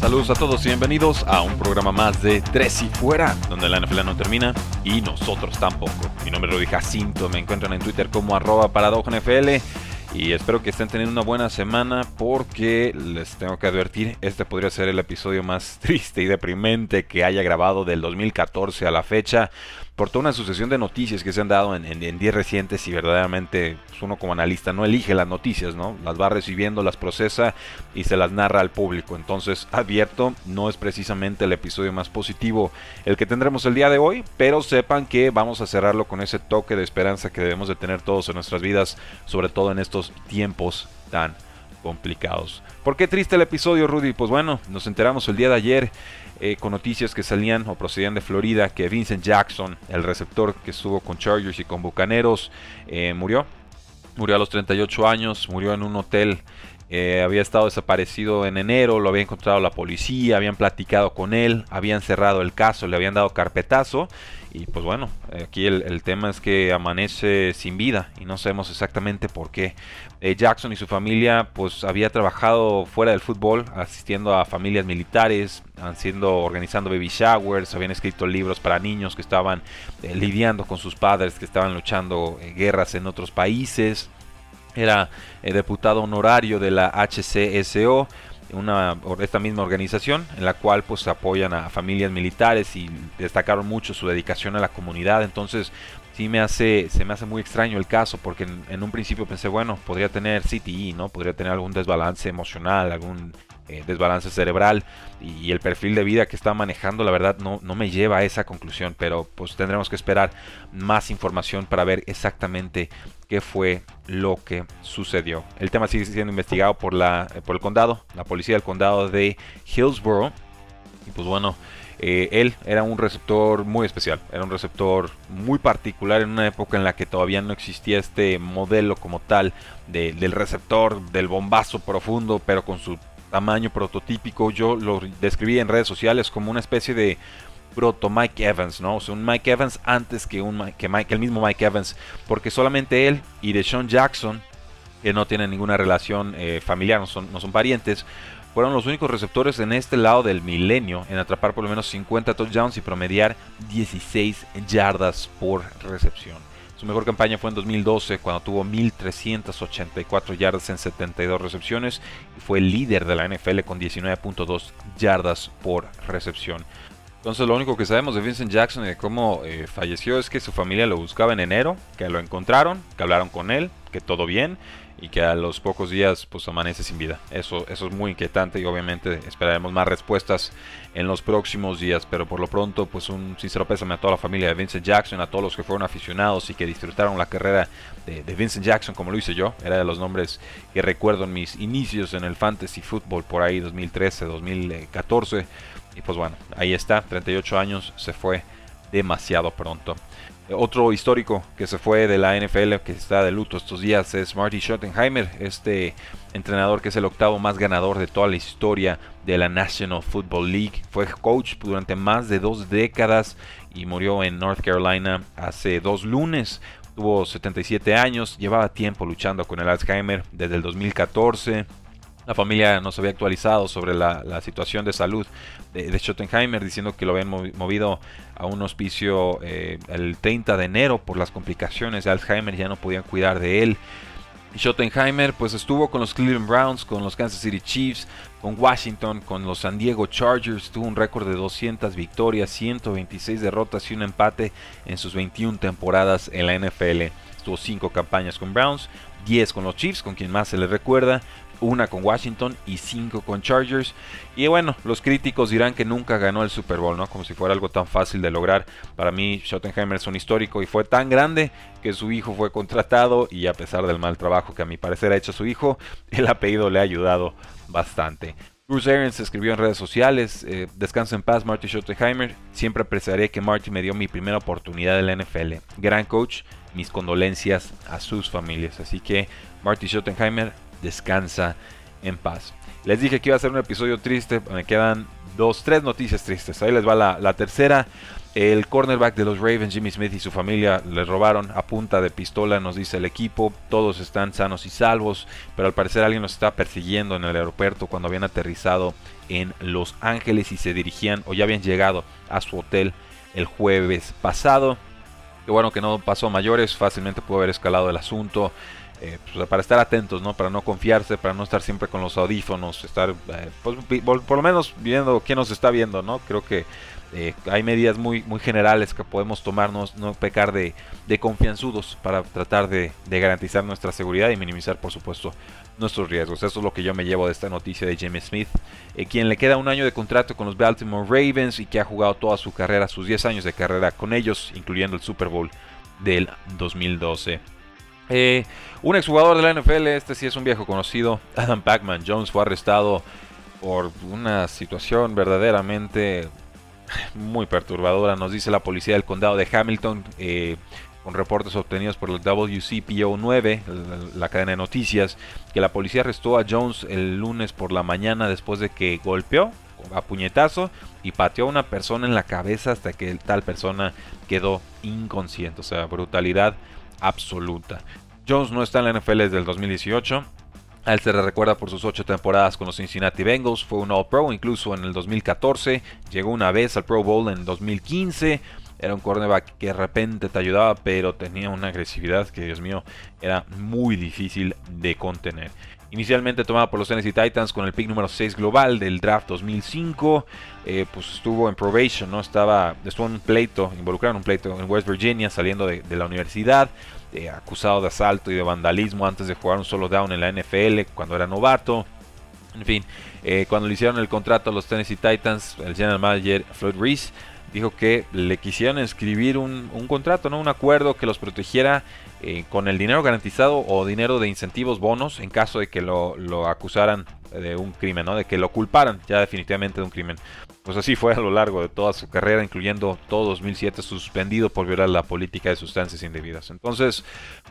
Saludos a todos y bienvenidos a un programa más de Tres y Fuera, donde la NFL no termina y nosotros tampoco. Mi nombre es Rudy Jacinto, me encuentran en Twitter como arroba y espero que estén teniendo una buena semana porque les tengo que advertir, este podría ser el episodio más triste y deprimente que haya grabado del 2014 a la fecha por toda una sucesión de noticias que se han dado en, días recientes y verdaderamente pues, uno como analista no elige las noticias, ¿no? Las va recibiendo, las procesa y se las narra al público. Entonces, advierto, no es precisamente el episodio más positivo el que tendremos el día de hoy, pero sepan que vamos a cerrarlo con ese toque de esperanza que debemos de tener todos en nuestras vidas, sobre todo en estos tiempos tan complicados. ¿Por qué triste el episodio, Rudy? Pues bueno, nos enteramos el día de ayer eh, con noticias que salían o procedían de Florida que Vincent Jackson, el receptor que estuvo con Chargers y con Bucaneros, eh, murió. Murió a los 38 años, murió en un hotel. Eh, había estado desaparecido en enero, lo había encontrado la policía, habían platicado con él, habían cerrado el caso, le habían dado carpetazo y pues bueno, aquí el, tema es que amanece sin vida y no sabemos exactamente por qué. Eh, Jackson y su familia pues había trabajado fuera del fútbol, asistiendo a familias militares, haciendo, organizando baby showers, habían escrito libros para niños que estaban eh, lidiando con sus padres, que estaban luchando eh, guerras en otros países. Era diputado honorario de la HCSO una, esta misma organización en la cual pues apoyan a familias militares y destacaron mucho su dedicación a la comunidad. Entonces sí me hace se me hace muy extraño el caso porque en, un principio pensé bueno podría tener CTE no podría tener algún desbalance emocional algún eh, desbalance cerebral y el perfil de vida que está manejando la verdad no, no me lleva a esa conclusión pero pues tendremos que esperar más información para ver exactamente qué fue lo que sucedió. El tema sigue siendo investigado por, la, eh, por el condado, la policía del condado de Hillsborough. Y pues bueno, eh, él era un receptor muy especial, era un receptor muy particular en una época en la que todavía no existía este modelo como tal del receptor, del bombazo profundo, pero con su tamaño prototípico. Yo lo describí en redes sociales como una especie de proto Mike Evans, ¿no? O sea, un Mike Evans antes que, un, que, Mike, el mismo Mike Evans, porque solamente él y Deshaun Jackson, que no tienen ninguna relación eh, familiar, no son, no son parientes, fueron los únicos receptores en este lado del milenio en atrapar por lo menos 50 touchdowns y promediar 16 yardas por recepción. Su mejor campaña fue en 2012 cuando tuvo 1.384 yardas en 72 recepciones y fue líder de la NFL con 19.2 yardas por recepción. Entonces lo único que sabemos de Vincent Jackson y de cómo eh, falleció es que su familia lo buscaba en enero, que lo encontraron, que hablaron con él, que todo bien y que a los pocos días pues amanece sin vida. Eso, eso es muy inquietante y obviamente esperaremos más respuestas en los próximos días, pero por lo pronto pues un sincero pésame a toda la familia de Vincent Jackson, a todos los que fueron aficionados y que disfrutaron la carrera de, de Vincent Jackson como lo hice yo, era de los nombres que recuerdo en mis inicios en el fantasy football por ahí 2013, 2014 y pues bueno, ahí está, 38 años, se fue demasiado pronto. Otro histórico que se fue de la NFL, que está de luto estos días, es Marty Schottenheimer, este entrenador que es el octavo más ganador de toda la historia de la National Football League. Fue coach durante más de dos décadas y murió en North Carolina hace dos lunes. Tuvo 77 años, llevaba tiempo luchando con el Alzheimer desde el 2014 la familia no se había actualizado sobre la, situación de salud de, Schottenheimer, diciendo que lo habían movido a un hospicio eh, el 30 de enero por las complicaciones de Alzheimer, ya no podían cuidar de él. Schottenheimer pues estuvo con los Cleveland Browns, con los Kansas City Chiefs, con Washington, con los San Diego Chargers, tuvo un récord de 200 victorias, 126 derrotas y un empate en sus 21 temporadas en la NFL. Tuvo 5 campañas con Browns, 10 con los Chiefs, con quien más se le recuerda, una con Washington y 5 con Chargers. Y bueno, los críticos dirán que nunca ganó el Super Bowl, ¿no? Como si fuera algo tan fácil de lograr. Para mí, Schottenheimer es un histórico y fue tan grande que su hijo fue contratado y a pesar del mal trabajo que a mi parecer ha hecho su hijo, el apellido le ha ayudado bastante. Bruce Arians escribió en redes sociales, eh, descansa en paz Marty Schottenheimer, siempre apreciaré que Marty me dio mi primera oportunidad en la NFL. Gran coach, mis condolencias a sus familias. Así que Marty Schottenheimer descansa en paz. Les dije que iba a ser un episodio triste, me quedan dos, tres noticias tristes. Ahí les va la, tercera. El cornerback de los Ravens, Jimmy Smith y su familia le robaron a punta de pistola, nos dice el equipo. Todos están sanos y salvos, pero al parecer alguien los está persiguiendo en el aeropuerto cuando habían aterrizado en Los Ángeles y se dirigían o ya habían llegado a su hotel el jueves pasado. Que bueno que no pasó mayores, fácilmente pudo haber escalado el asunto. Eh, pues, para estar atentos, ¿no? Para no confiarse, para no estar siempre con los audífonos, estar, eh, pues, por, lo menos viendo quién nos está viendo, ¿no? Creo que eh, hay medidas muy, muy generales que podemos tomarnos, no pecar de, confianzudos para tratar de, de, garantizar nuestra seguridad y minimizar, por supuesto, nuestros riesgos. Eso es lo que yo me llevo de esta noticia de James Smith, quien le queda un año de contrato con los Baltimore Ravens y que ha jugado toda su carrera, sus 10 años de carrera con ellos, incluyendo el Super Bowl del 2012. Eh, un exjugador de la NFL, este sí es un viejo conocido, Adam Pacman Jones fue arrestado por una situación verdaderamente muy perturbadora, nos dice la policía del condado de Hamilton, eh, con reportes obtenidos por el WCPO 9, la, cadena de noticias, que la policía arrestó a Jones el lunes por la mañana después de que golpeó a puñetazo y pateó a una persona en la cabeza hasta que tal persona quedó inconsciente, o sea, brutalidad absoluta. Jones no está en la NFL desde el 2018. A él se le recuerda por sus ocho temporadas con los Cincinnati Bengals, fue un All-Pro incluso en el 2014, llegó una vez al Pro Bowl en 2015, era un cornerback que de repente te ayudaba, pero tenía una agresividad que, Dios mío, era muy difícil de contener. Inicialmente tomado por los Tennessee Titans con el pick número 6 global del draft 2005, eh, pues estuvo en probation, ¿no? Estaba, estuvo en un pleito, involucrado en un pleito en West Virginia, saliendo de, de la universidad. Eh, acusado de asalto y de vandalismo antes de jugar un solo down en la NFL cuando era novato. En fin, eh, cuando le hicieron el contrato a los Tennessee Titans, el general manager Floyd Reese dijo que le quisieron escribir un, contrato, ¿no? un acuerdo que los protegiera eh, con el dinero garantizado o dinero de incentivos bonos en caso de que lo, lo acusaran de un crimen, ¿no? de que lo culparan ya definitivamente de un crimen. Pues así fue a lo largo de toda su carrera, incluyendo todo 2007 suspendido por violar la política de sustancias indebidas. Entonces,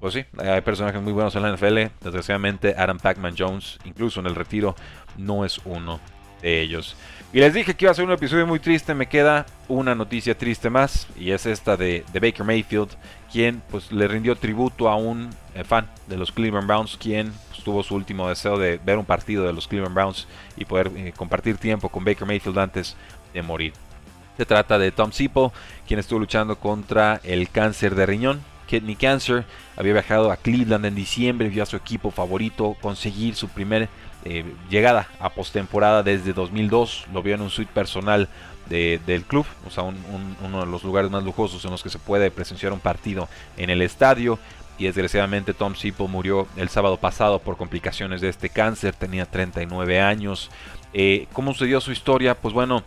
pues sí, hay personajes muy buenos en la NFL. Desgraciadamente, Adam Pacman Jones, incluso en el retiro, no es uno de ellos. Y les dije que iba a ser un episodio muy triste. Me queda una noticia triste más. Y es esta de, Baker Mayfield. Quien pues le rindió tributo a un eh, fan de los Cleveland Browns. Quien pues, tuvo su último deseo de ver un partido de los Cleveland Browns. Y poder eh, compartir tiempo con Baker Mayfield antes de morir. Se trata de Tom Sipo. Quien estuvo luchando contra el cáncer de riñón. Kidney Cancer. Había viajado a Cleveland en diciembre. Vio a su equipo favorito conseguir su primer eh, llegada a postemporada desde 2002. Lo vio en un suite personal del club, o sea, uno de los lugares más lujosos en los que se puede presenciar un partido en el estadio. Y desgraciadamente Tom Sipo murió el sábado pasado por complicaciones de este cáncer, tenía 39 años. Eh, ¿Cómo sucedió su historia? Pues bueno,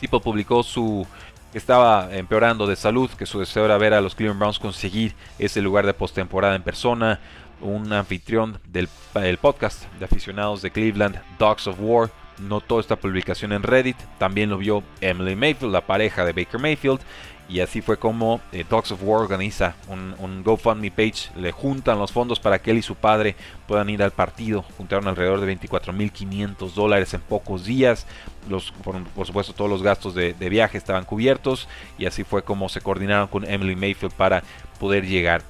Sipo publicó su que estaba empeorando de salud, que su deseo era ver a los Cleveland Browns conseguir ese lugar de postemporada en persona un anfitrión del, podcast de aficionados de Cleveland, Dogs of War, notó esta publicación en Reddit. También lo vio Emily Mayfield, la pareja de Baker Mayfield. Y así fue como eh, Dogs of War organiza un, GoFundMe page. Le juntan los fondos para que él y su padre puedan ir al partido. Juntaron alrededor de 24.500 dólares en pocos días. Los, por, supuesto, todos los gastos de viaje estaban cubiertos. Y así fue como se coordinaron con Emily Mayfield para poder llegar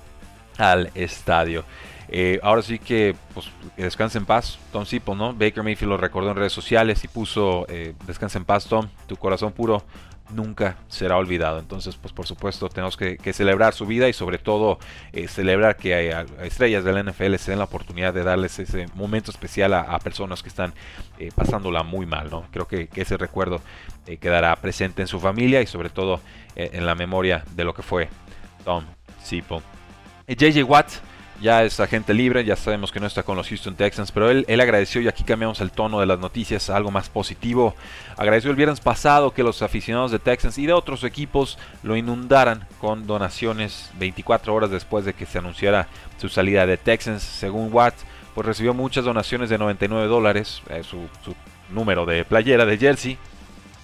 al estadio. Eh, ahora sí que, pues, descanse en paz, Tom Sipo, ¿no? Baker Mayfield lo recordó en redes sociales y puso, eh, descanse en paz, Tom, tu corazón puro nunca será olvidado. Entonces, pues por supuesto, tenemos que, celebrar su vida y sobre todo eh, celebrar que hay, estrellas del NFL se den la oportunidad de darles ese momento especial a, personas que están eh, pasándola muy mal. ¿no? Creo que, ese recuerdo quedará presente en su familia y sobre todo en la memoria de lo que fue Tom Sipo. JJ Watt ya es agente libre, ya sabemos que no está con los Houston Texans, pero él, él agradeció y aquí cambiamos el tono de las noticias a algo más positivo. Agradeció el viernes pasado que los aficionados de Texans y de otros equipos lo inundaran con donaciones 24 horas después de que se anunciara su salida de Texans. Según Watt, pues recibió muchas donaciones de 99 dólares, eh, su, su número de playera de jersey.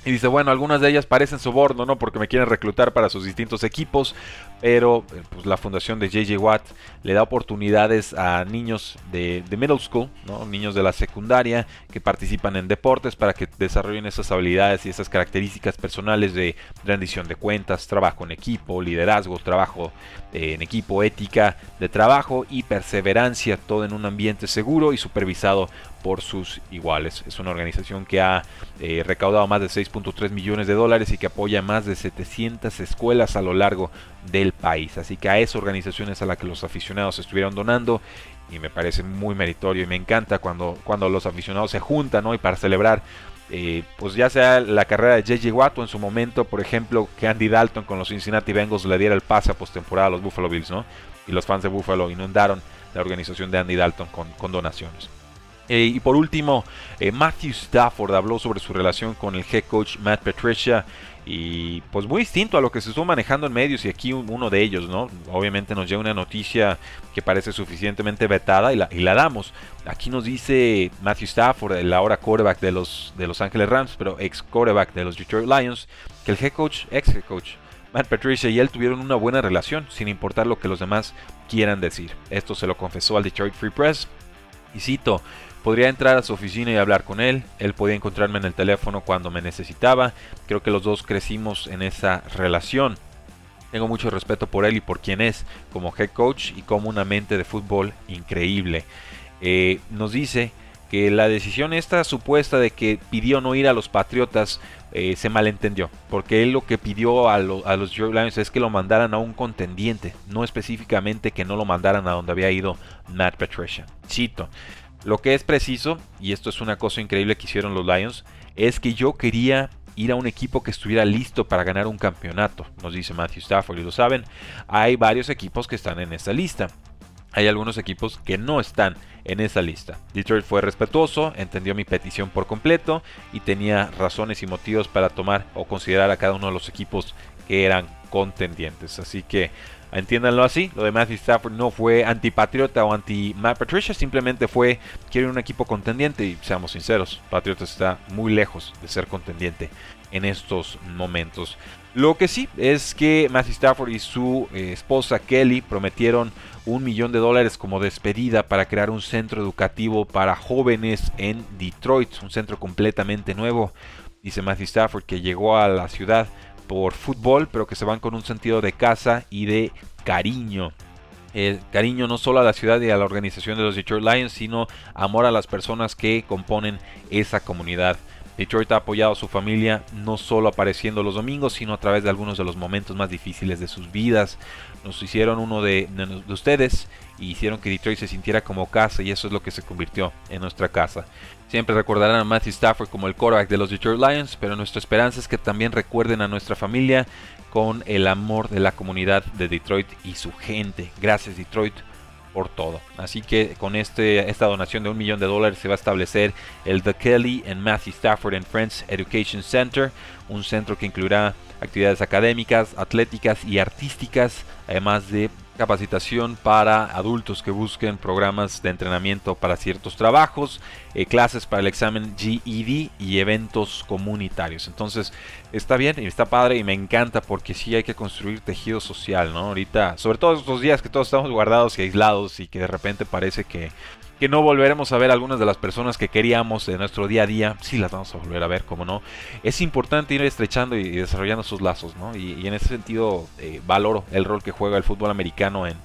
Y dice, bueno, algunas de ellas parecen soborno, ¿no? Porque me quieren reclutar para sus distintos equipos pero eh, pues, la fundación de JJ Watt le da oportunidades a niños de, middle school, ¿no? niños de la secundaria que participan en deportes para que desarrollen esas habilidades y esas características personales de rendición de cuentas, trabajo en equipo, liderazgo, trabajo eh, en equipo, ética de trabajo y perseverancia, todo en un ambiente seguro y supervisado por sus iguales. Es una organización que ha eh, recaudado más de 6.3 millones de dólares y que apoya más de 700 escuelas a lo largo del país. Así que a esas organizaciones a las que los aficionados estuvieron donando y me parece muy meritorio y me encanta cuando, cuando los aficionados se juntan y para celebrar eh, pues ya sea la carrera de JJ Watt o en su momento, por ejemplo, que Andy Dalton con los Cincinnati Bengals le diera el pase a postemporada a los Buffalo Bills, ¿no? Y los fans de Buffalo inundaron la organización de Andy Dalton con, donaciones. Eh, y por último, eh, Matthew Stafford habló sobre su relación con el head coach Matt Patricia y pues muy distinto a lo que se estuvo manejando en medios y aquí uno de ellos, ¿no? Obviamente nos llega una noticia que parece suficientemente vetada y la, y la damos. Aquí nos dice Matthew Stafford, el ahora quarterback de los, de los Ángeles Rams, pero ex quarterback de los Detroit Lions, que el head coach, ex head coach, Matt Patricia y él tuvieron una buena relación, sin importar lo que los demás quieran decir. Esto se lo confesó al Detroit Free Press. Y cito, Podría entrar a su oficina y hablar con él, él podía encontrarme en el teléfono cuando me necesitaba, creo que los dos crecimos en esa relación. Tengo mucho respeto por él y por quien es como head coach y como una mente de fútbol increíble. Eh, nos dice que la decisión esta supuesta de que pidió no ir a los Patriotas eh, se malentendió, porque él lo que pidió a, los Lions es que lo mandaran a un contendiente, no específicamente que no lo mandaran a donde había ido Matt Patricia. Cito, lo que es preciso, y esto es una cosa increíble que hicieron los Lions, es que yo quería ir a un equipo que estuviera listo para ganar un campeonato, nos dice Matthew Stafford, y lo saben, hay varios equipos que están en esa lista. Hay algunos equipos que no están en esa lista. Detroit fue respetuoso, entendió mi petición por completo y tenía razones y motivos para tomar o considerar a cada uno de los equipos que eran contendientes. Así que Entiéndanlo así, lo de Matthew Stafford no fue antipatriota o anti Matt Patricia, simplemente fue quiere un equipo contendiente y seamos sinceros, Patriotas está muy lejos de ser contendiente en estos momentos. Lo que sí es que Matthew Stafford y su eh, esposa Kelly prometieron un millón de dólares como despedida para crear un centro educativo para jóvenes en Detroit, un centro completamente nuevo. Dice Matthew Stafford que llegó a la ciudad por fútbol, pero que se van con un sentido de casa y de cariño. El cariño no solo a la ciudad y a la organización de los Detroit Lions, sino amor a las personas que componen esa comunidad. Detroit ha apoyado a su familia no solo apareciendo los domingos, sino a través de algunos de los momentos más difíciles de sus vidas. Nos hicieron uno de, de, ustedes y hicieron que Detroit se sintiera como casa y eso es lo que se convirtió en nuestra casa. Siempre recordarán a Matthew Stafford como el quarterback de los Detroit Lions, pero nuestra esperanza es que también recuerden a nuestra familia con el amor de la comunidad de Detroit y su gente. Gracias Detroit por todo. Así que con este, esta donación de un millón de dólares se va a establecer el The Kelly and Matthew Stafford and Friends Education Center, un centro que incluirá actividades académicas, atléticas y artísticas, además de capacitación para adultos que busquen programas de entrenamiento para ciertos trabajos, eh, clases para el examen GED y eventos comunitarios. Entonces está bien y está padre y me encanta porque sí hay que construir tejido social, ¿no? Ahorita, sobre todo estos días que todos estamos guardados y aislados y que de repente parece que que no volveremos a ver algunas de las personas que queríamos en nuestro día a día, sí las vamos a volver a ver, como no. Es importante ir estrechando y desarrollando sus lazos, ¿no? Y, en ese sentido eh, valoro el rol que juega el fútbol americano en,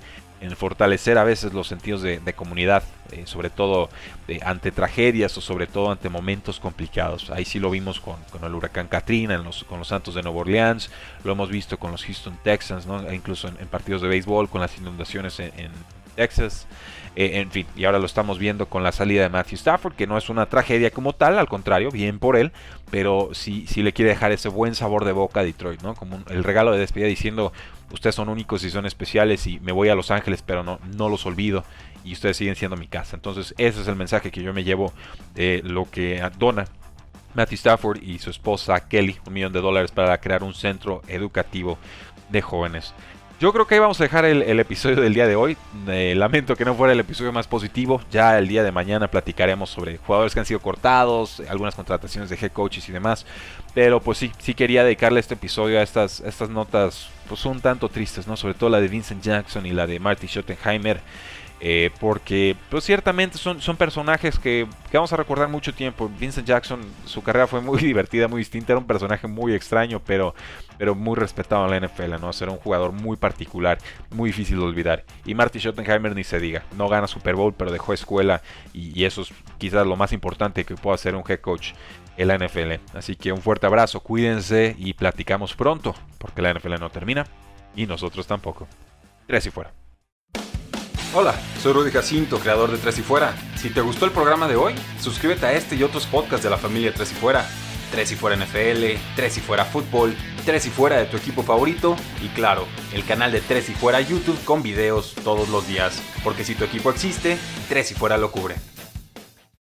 en fortalecer a veces los sentidos de, comunidad, eh, sobre todo eh, ante tragedias o sobre todo ante momentos complicados. Ahí sí lo vimos con, el huracán Katrina, con los Santos de Nueva Orleans, lo hemos visto con los Houston Texans, e incluso en, partidos de béisbol, con las inundaciones en, Texas. Eh, en fin, y ahora lo estamos viendo con la salida de Matthew Stafford, que no es una tragedia como tal, al contrario, bien por él, pero sí, sí le quiere dejar ese buen sabor de boca a Detroit, ¿no? Como el regalo de despedida diciendo, ustedes son únicos y son especiales y me voy a Los Ángeles, pero no, no los olvido y ustedes siguen siendo mi casa. Entonces ese es el mensaje que yo me llevo de lo que dona Matthew Stafford y su esposa Kelly, un millón de dólares para crear un centro educativo de jóvenes. Yo creo que ahí vamos a dejar el, episodio del día de hoy. Eh, lamento que no fuera el episodio más positivo. Ya el día de mañana platicaremos sobre jugadores que han sido cortados, algunas contrataciones de head coaches y demás. Pero pues sí, sí quería dedicarle este episodio a estas, estas notas pues un tanto tristes, ¿no? Sobre todo la de Vincent Jackson y la de Marty Schottenheimer. Eh, porque pues ciertamente son, son personajes que, vamos a recordar mucho tiempo. Vincent Jackson, su carrera fue muy divertida, muy distinta, era un personaje muy extraño, pero, pero muy respetado en la NFL, ¿no? Era un jugador muy particular, muy difícil de olvidar. Y Marty Schottenheimer ni se diga, no gana Super Bowl, pero dejó escuela y, y eso es quizás lo más importante que pueda hacer un head coach en la NFL. Así que un fuerte abrazo, cuídense y platicamos pronto, porque la NFL no termina y nosotros tampoco. Tres y fuera. Hola, soy Rudy Jacinto, creador de Tres y Fuera. Si te gustó el programa de hoy, suscríbete a este y otros podcasts de la familia Tres y Fuera. Tres y Fuera NFL, Tres y Fuera Fútbol, Tres y Fuera de tu equipo favorito y claro, el canal de Tres y Fuera YouTube con videos todos los días. Porque si tu equipo existe, Tres y Fuera lo cubre.